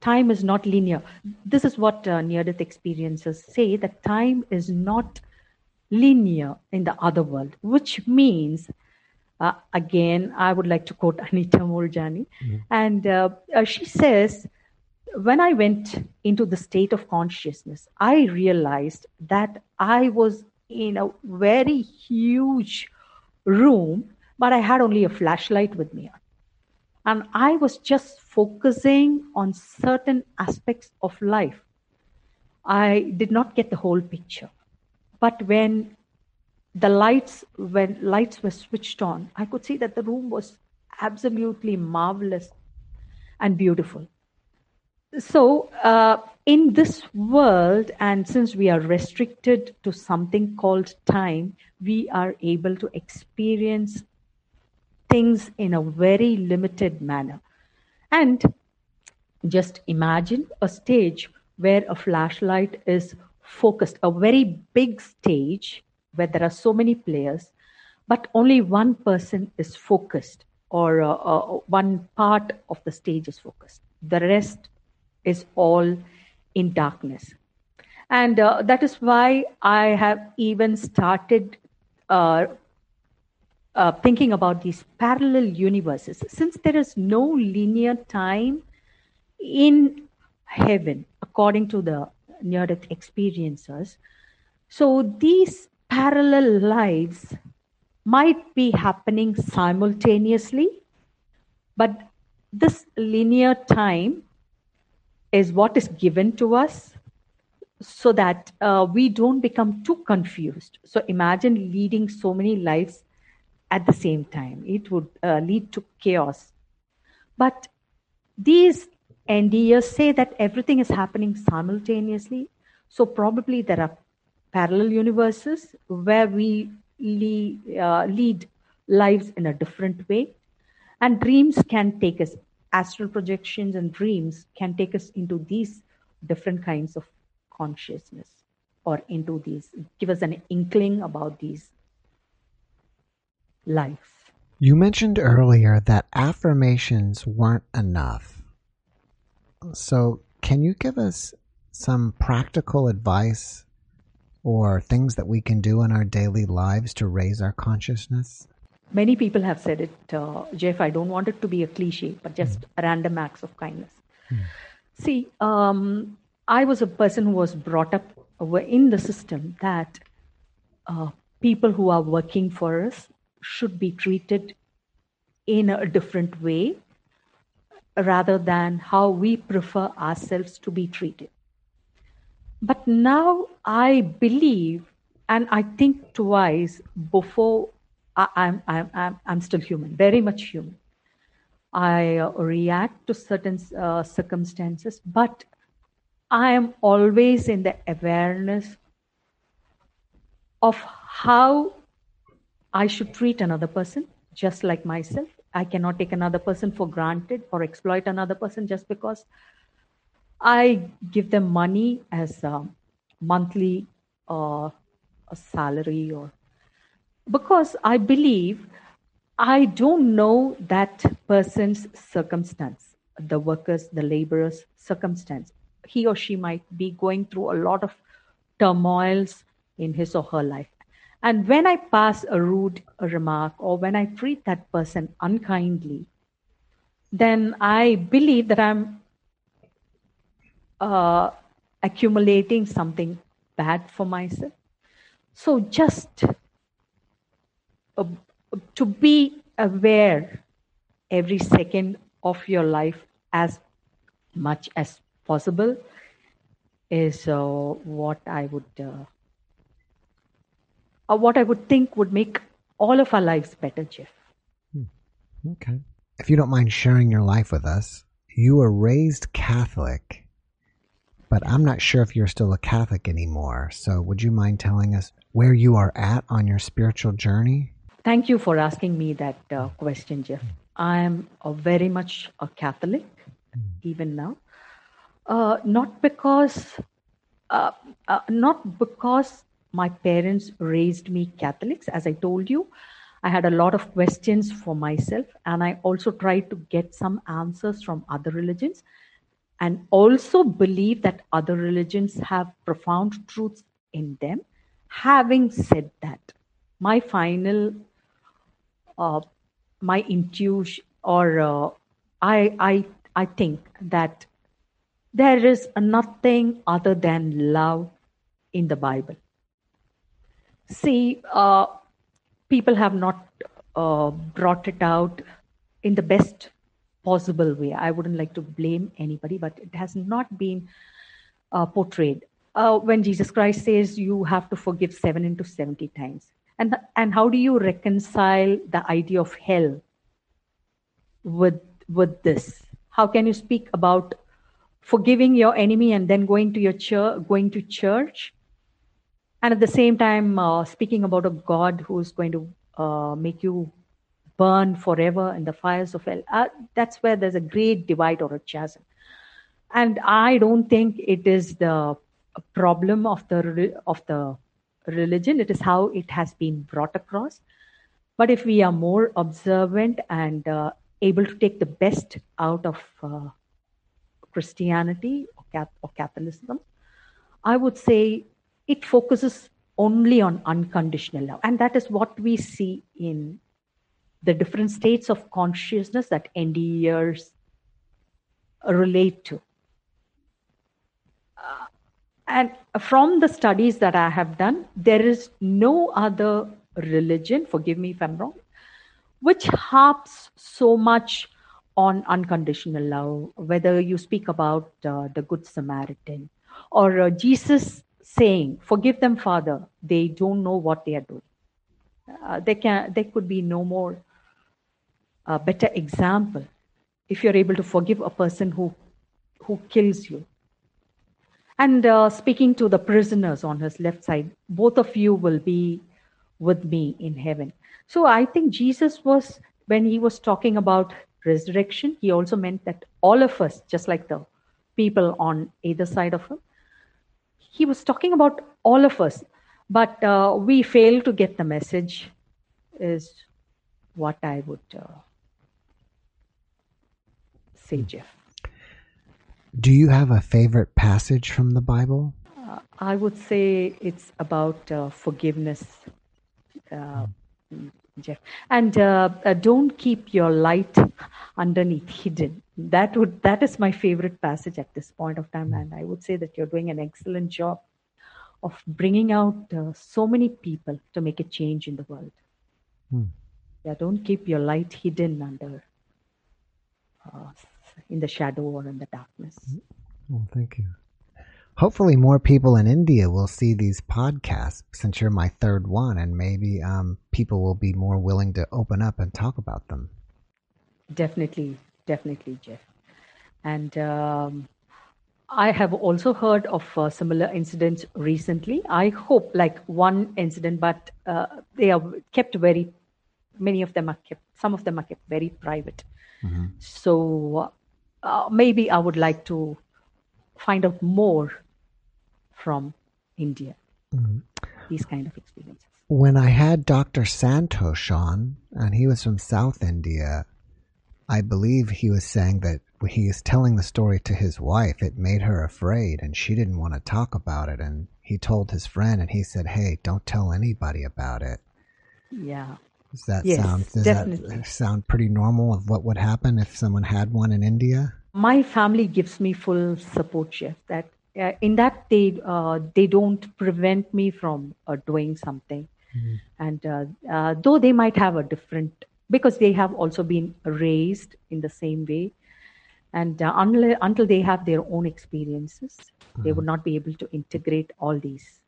Time is not linear. This is what uh, near death experiences say that time is not linear in the other world, which means, uh, again, I would like to quote Anita Moorjani, mm-hmm. and uh, uh, she says, when I went into the state of consciousness, I realized that I was in a very huge room, but I had only a flashlight with me. And I was just focusing on certain aspects of life. I did not get the whole picture. But when the lights, when lights were switched on, I could see that the room was absolutely marvelous and beautiful. So, uh, in this world, and since we are restricted to something called time, we are able to experience things in a very limited manner. And just imagine a stage where a flashlight is focused, a very big stage where there are so many players, but only one person is focused, or uh, uh, one part of the stage is focused. The rest is all in darkness. And uh, that is why I have even started uh, thinking about these parallel universes, since there is no linear time in heaven, according to the near death experiencers, so these parallel lives might be happening simultaneously, but this linear time is what is given to us so that uh, we don't become too confused. So imagine leading so many lives at the same time. It would uh, lead to chaos. But these NDEs say that everything is happening simultaneously. So probably there are parallel universes where we uh, lead lives in a different way. And dreams can take us, astral projections and dreams can take us into these different kinds of consciousness or into these, give us an inkling about these life. You mentioned earlier that affirmations weren't enough. So, can you give us some practical advice or things that we can do in our daily lives to raise our consciousness? Many people have said it, uh, Jeff. I don't want it to be a cliche, but just mm. random acts of kindness. Mm. See, um, I was a person who was brought up in the system that uh, people who are working for us should be treated in a different way rather than how we prefer ourselves to be treated. But now I believe and I think twice before I, am I'm, I'm, I'm still human, very much human. I uh, react to certain uh, circumstances, but I am always in the awareness of how I should treat another person, just like myself. I cannot take another person for granted or exploit another person just because I give them money as a monthly uh, a salary or because I believe I don't know that person's circumstance, the workers, the laborers' circumstance. He or she might be going through a lot of turmoils in his or her life. And when I pass a rude remark or when I treat that person unkindly, then I believe that I'm uh, accumulating something bad for myself. So just uh, to be aware every second of your life as much as possible is uh, what I would uh, what I would think would make all of our lives better, Jeff. Hmm. Okay. If you don't mind sharing your life with us, you were raised Catholic, but I'm not sure if you're still a Catholic anymore. So would you mind telling us where you are at on your spiritual journey? Thank you for asking me that uh, question, Jeff. I am a very much a Catholic, mm. even now. Uh, not because, uh, uh, not because my parents raised me Catholics. As I told you, I had a lot of questions for myself, and I also tried to get some answers from other religions, and also believe that other religions have profound truths in them. Having said that, my final, uh, my intuition, or uh, I, I, I think that there is nothing other than love in the Bible See, uh, people have not uh, brought it out in the best possible way. I wouldn't like to blame anybody, but it has not been uh, portrayed. Uh, when Jesus Christ says you have to forgive seven into 70 times. And, and how do you reconcile the idea of hell with, with this? How can you speak about forgiving your enemy and then going to your church, going to church and at the same time uh, speaking about a god who's going to uh, make you burn forever in the fires of hell uh, that's where there's a great divide or a chasm. And i don't think it is the problem of the of the religion. It is how it has been brought across. But if we are more observant and uh, able to take the best out of uh, christianity or, or catholicism i would say it focuses only on unconditional love. And that is what we see in the different states of consciousness that NDEers relate to. Uh, and from the studies that I have done, there is no other religion, forgive me if I'm wrong, which harps so much on unconditional love, whether you speak about uh, the Good Samaritan or uh, Jesus saying, Forgive them, Father, they don't know what they are doing. Uh, they can, there could be no more uh, better example if you're able to forgive a person who, who kills you. And uh, speaking to the prisoners on his left side, both of you will be with me in heaven. So I think Jesus was, when he was talking about resurrection, he also meant that all of us, just like the people on either side of him, he was talking about all of us, but uh, we fail to get the message, is what I would uh, say, Jeff. Do you have a favorite passage from the Bible? Uh, I would say it's about uh, forgiveness, uh, Jeff. And uh, uh, don't keep your light underneath hidden. That would that is my favorite passage at this point of time, and I would say that you're doing an excellent job of bringing out uh, so many people to make a change in the world. Hmm. Yeah, don't keep your light hidden under uh, in the shadow or in the darkness. Well, thank you. Hopefully, more people in India will see these podcasts since you're my third one, and maybe um, people will be more willing to open up and talk about them. Definitely, definitely, Jeff. And um, I have also heard of uh, similar incidents recently. I hope, like one incident, but uh, they are kept very. Many of them are kept. Some of them are kept very private. Mm-hmm. So uh, maybe I would like to find out more from India. Mm-hmm. These kind of experiences. When I had Dr. Santosh on, and he was from South India, I believe he was saying that he is telling the story to his wife. It made her afraid, and she didn't want to talk about it. And he told his friend, and he said, "Hey, don't tell anybody about it." Yeah. Does that Yes, sound does definitely. that sound pretty normal of what would happen if someone had one in India? my family gives me full support Jeff that uh, in that they uh, they don't prevent me from uh, doing something. And uh, uh, though they might have a different because they have also been raised in the same way. And uh, until, until they have their own experiences they would not be able to integrate all these.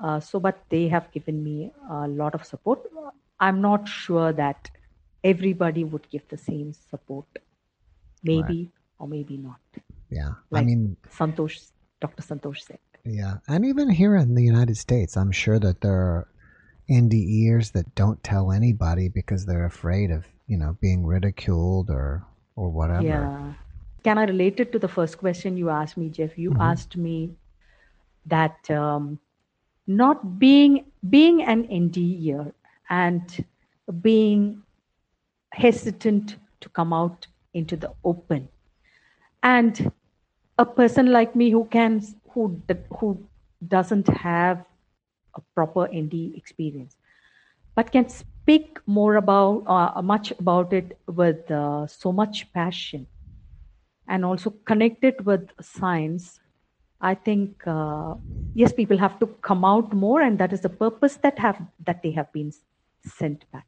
Uh, so but they have given me a lot of support. I'm not sure that everybody would give the same support. Maybe or maybe not Yeah, I mean, santosh dr santosh said yeah, and even here in the United States, I'm sure that there are NDEers that don't tell anybody because they're afraid of you know being ridiculed or or whatever. Yeah. Can I relate it to the first question you asked me, Jeff? You asked me that um, not being being an NDEer and being hesitant to come out into the open, and a person like me who can who who doesn't have a proper ND experience but can speak more about uh, much about it with uh, so much passion and also connect it with science i think uh, yes people have to come out more and that is the purpose that have that they have been sent back.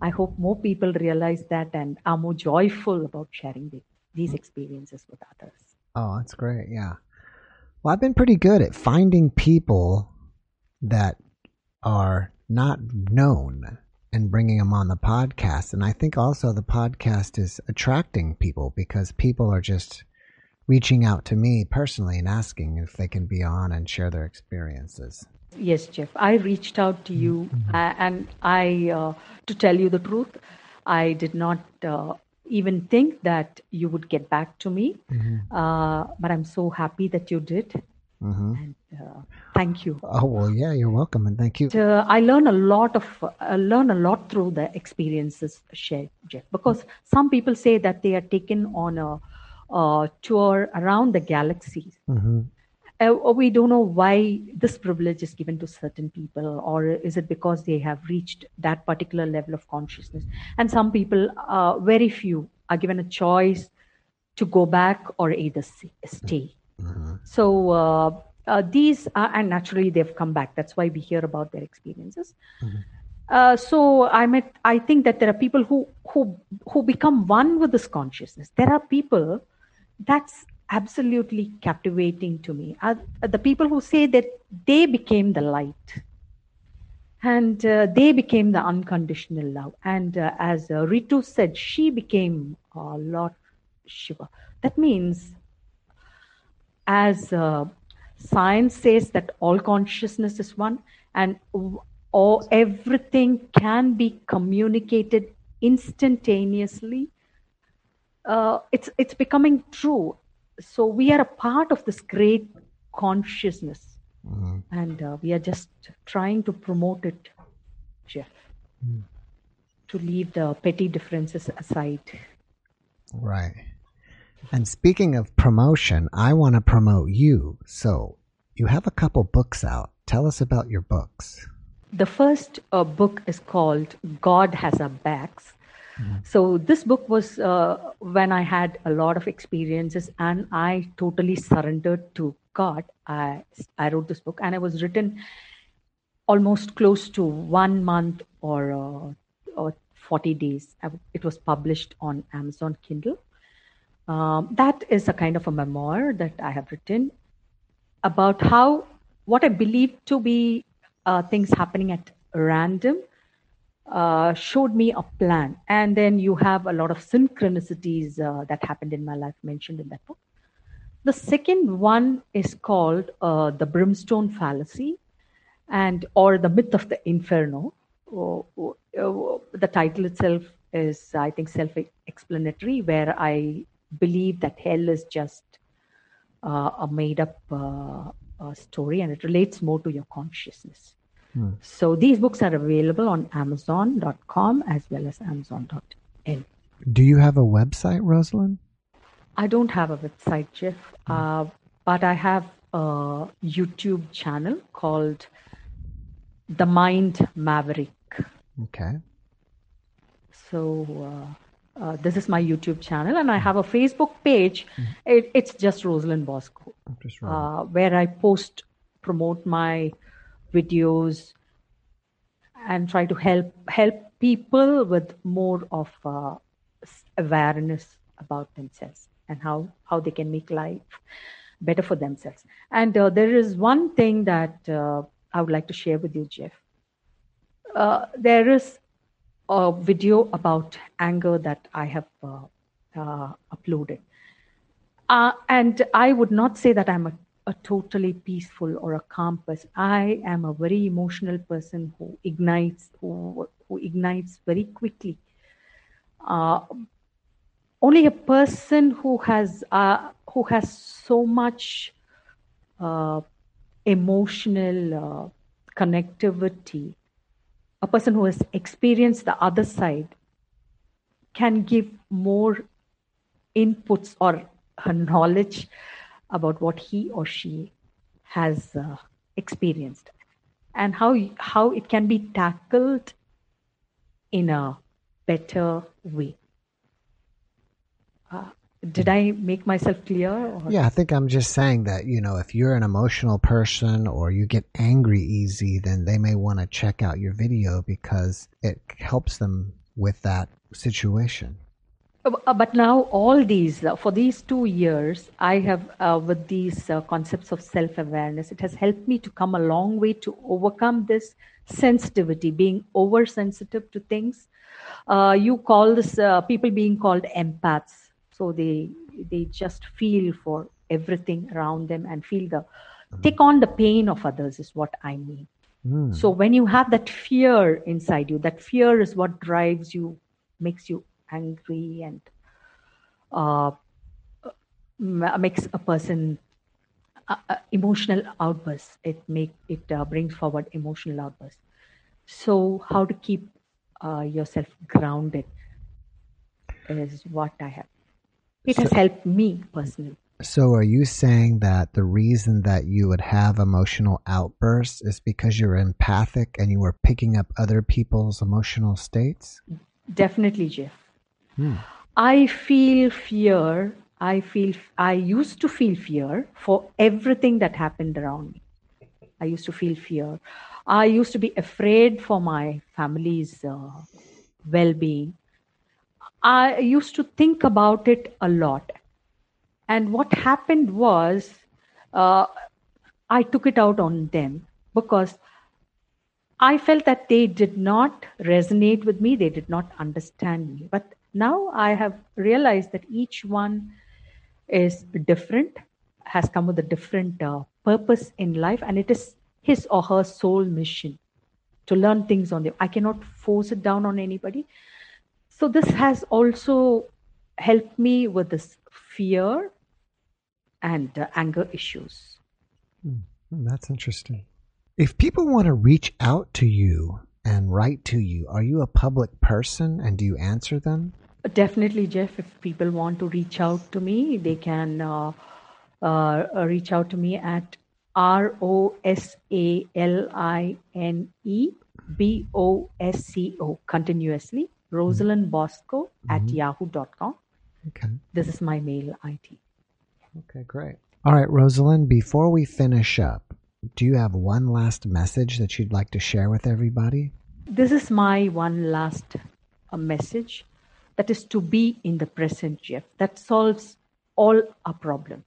I hope more people realize that and are more joyful about sharing the, these experiences with others Oh, that's great. Yeah. Well, I've been pretty good at finding people that are not known and bringing them on the podcast. And I think also the podcast is attracting people because people are just reaching out to me personally and asking if they can be on and share their experiences. Yes, Jeff. I reached out to you, uh, and I, uh, to tell you the truth, I did not uh, even think that you would get back to me. Uh, but I'm so happy that you did, hmm and uh, thank you. Oh, well, yeah, you're welcome. And thank you. Uh, I learn a lot of I learn a lot through the experiences shared, Jeff. Because some people say that they are taken on a, a tour around the galaxy, hmm uh, we don't know why this privilege is given to certain people or is it because they have reached that particular level of consciousness? And some people uh, very few are given a choice to go back or either stay. So uh, uh, these are, and naturally they've come back. That's why we hear about their experiences. Uh, so I met. I think that there are people who who who become one with this consciousness. There are people that's absolutely captivating to me. Are, are the people who say that they became the light, and uh, they became the unconditional love. And uh, as uh, Ritu said, she became uh, Lord Shiva. That means, as uh, science says that all consciousness is one, and all everything can be communicated instantaneously. Uh, it's it's becoming true. So we are a part of this great consciousness, hmm and uh, we are just trying to promote it, Jeff. To leave the petty differences aside. Right. And speaking of promotion, I want to promote you. So you have a couple books out. Tell us about your books. The first uh, book is called God Has Our Backs. Mm-hmm. So this book was uh, when I had a lot of experiences and I totally surrendered to God. I I wrote this book and it was written almost close to one month or uh, or 40 days. It was published on Amazon Kindle. Um, that is a kind of a memoir that I have written about how what I believe to be uh, things happening at random uh, showed me a plan. And then you have a lot of synchronicities uh, that happened in my life mentioned in that book. The second one is called uh, the brimstone fallacy and or the myth of the inferno. the title itself is, I think, self-explanatory, where I believe that hell is just uh, a made-up uh, story and it relates more to your consciousness. Hmm. So these books are available on Amazon.com as well as Amazon.in. Do you have a website, Rosalind? I don't have a website, Jeff, hmm. uh, but I have a YouTube channel called The Mind Maverick. Okay. So uh, uh, this is my YouTube channel, and I have a Facebook page. Mm-hmm. It, it's just Rosalind Bosco, just uh, where I post, promote my videos and try to help help people with more of uh, awareness about themselves and how how they can make life better for themselves. And uh, there is one thing that uh, i would like to share with you jeff. Uh, there is a video about anger that i have uh, uh, uploaded. And i would not say that i'm a a totally peaceful or a calm person. I am a very emotional person who ignites, who, who ignites very quickly. Uh, only a person who has uh, who has so much uh, emotional uh, connectivity, a person who has experienced the other side, can give more inputs or knowledge about what he or she has uh, experienced and how how it can be tackled in a better way uh, did i make myself clear or? yeah i think i'm just saying that you know if you're an emotional person or you get angry easy then they may want to check out your video because it helps them with that situation but now all these uh, for these two years i have uh, with these uh, concepts of self-awareness it has helped me to come a long way to overcome this sensitivity being oversensitive to things uh, you call this uh, people being called empaths so they they just feel for everything around them and feel the mm. take on the pain of others is what i mean mm. so when you have that fear inside you that fear is what drives you makes you angry and uh, makes a person uh, uh, emotional outbursts. It make it uh, brings forward emotional outbursts. So how to keep uh, yourself grounded is what I have. It so, has helped me personally. So are you saying that the reason that you would have emotional outbursts is because you're empathic and you are picking up other people's emotional states? Definitely, Jeff. Hmm. I feel fear. I feel I used to feel fear for everything that happened around me. I used to feel fear. I used to be afraid for my family's uh, well-being. I used to think about it a lot. And what happened was, uh, I took it out on them because I felt that they did not resonate with me, they did not understand me. But now I have realized that each one is different, has come with a different uh, purpose in life, and it is his or her sole mission to learn things on them. I cannot force it down on anybody. So, this has also helped me with this fear and uh, anger issues. Mm, that's interesting. If people want to reach out to you and write to you, are you a public person and do you answer them? Definitely, Jeff. If people want to reach out to me, they can uh, uh, reach out to me at R O S A L I N E B O S C O continuously. Rosalind Bosco at Mhm. yahoo.com. Okay. This is my mail ID. Okay, great. All right, Rosalind, before we finish up, do you have one last message that you'd like to share with everybody? This is my one last uh, message that is to be in the present, Jeff. That solves all our problems.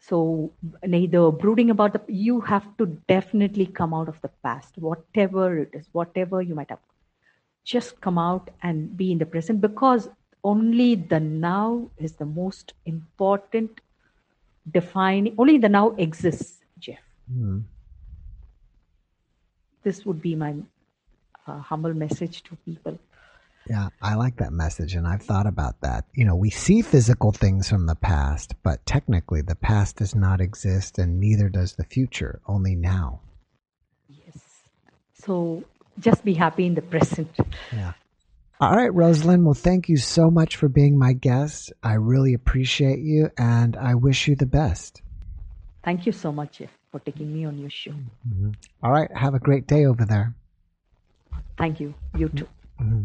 So, neither brooding about the, you have to definitely come out of the past, whatever it is, whatever you might have. Just come out and be in the present because only the now is the most important defining, only the now exists, Jeff. Hmm. This would be my uh, humble message to people. Yeah, I like that message, and I've thought about that. You know, we see physical things from the past, but technically the past does not exist, and neither does the future, only now. Yes. So just be happy in the present. Yeah. All right, Rosalind. Well, thank you so much for being my guest. I really appreciate you, and I wish you the best. Thank you so much, for taking me on your show. Mm-hmm. All right, have a great day over there. Thank you. You too. Mm-hmm.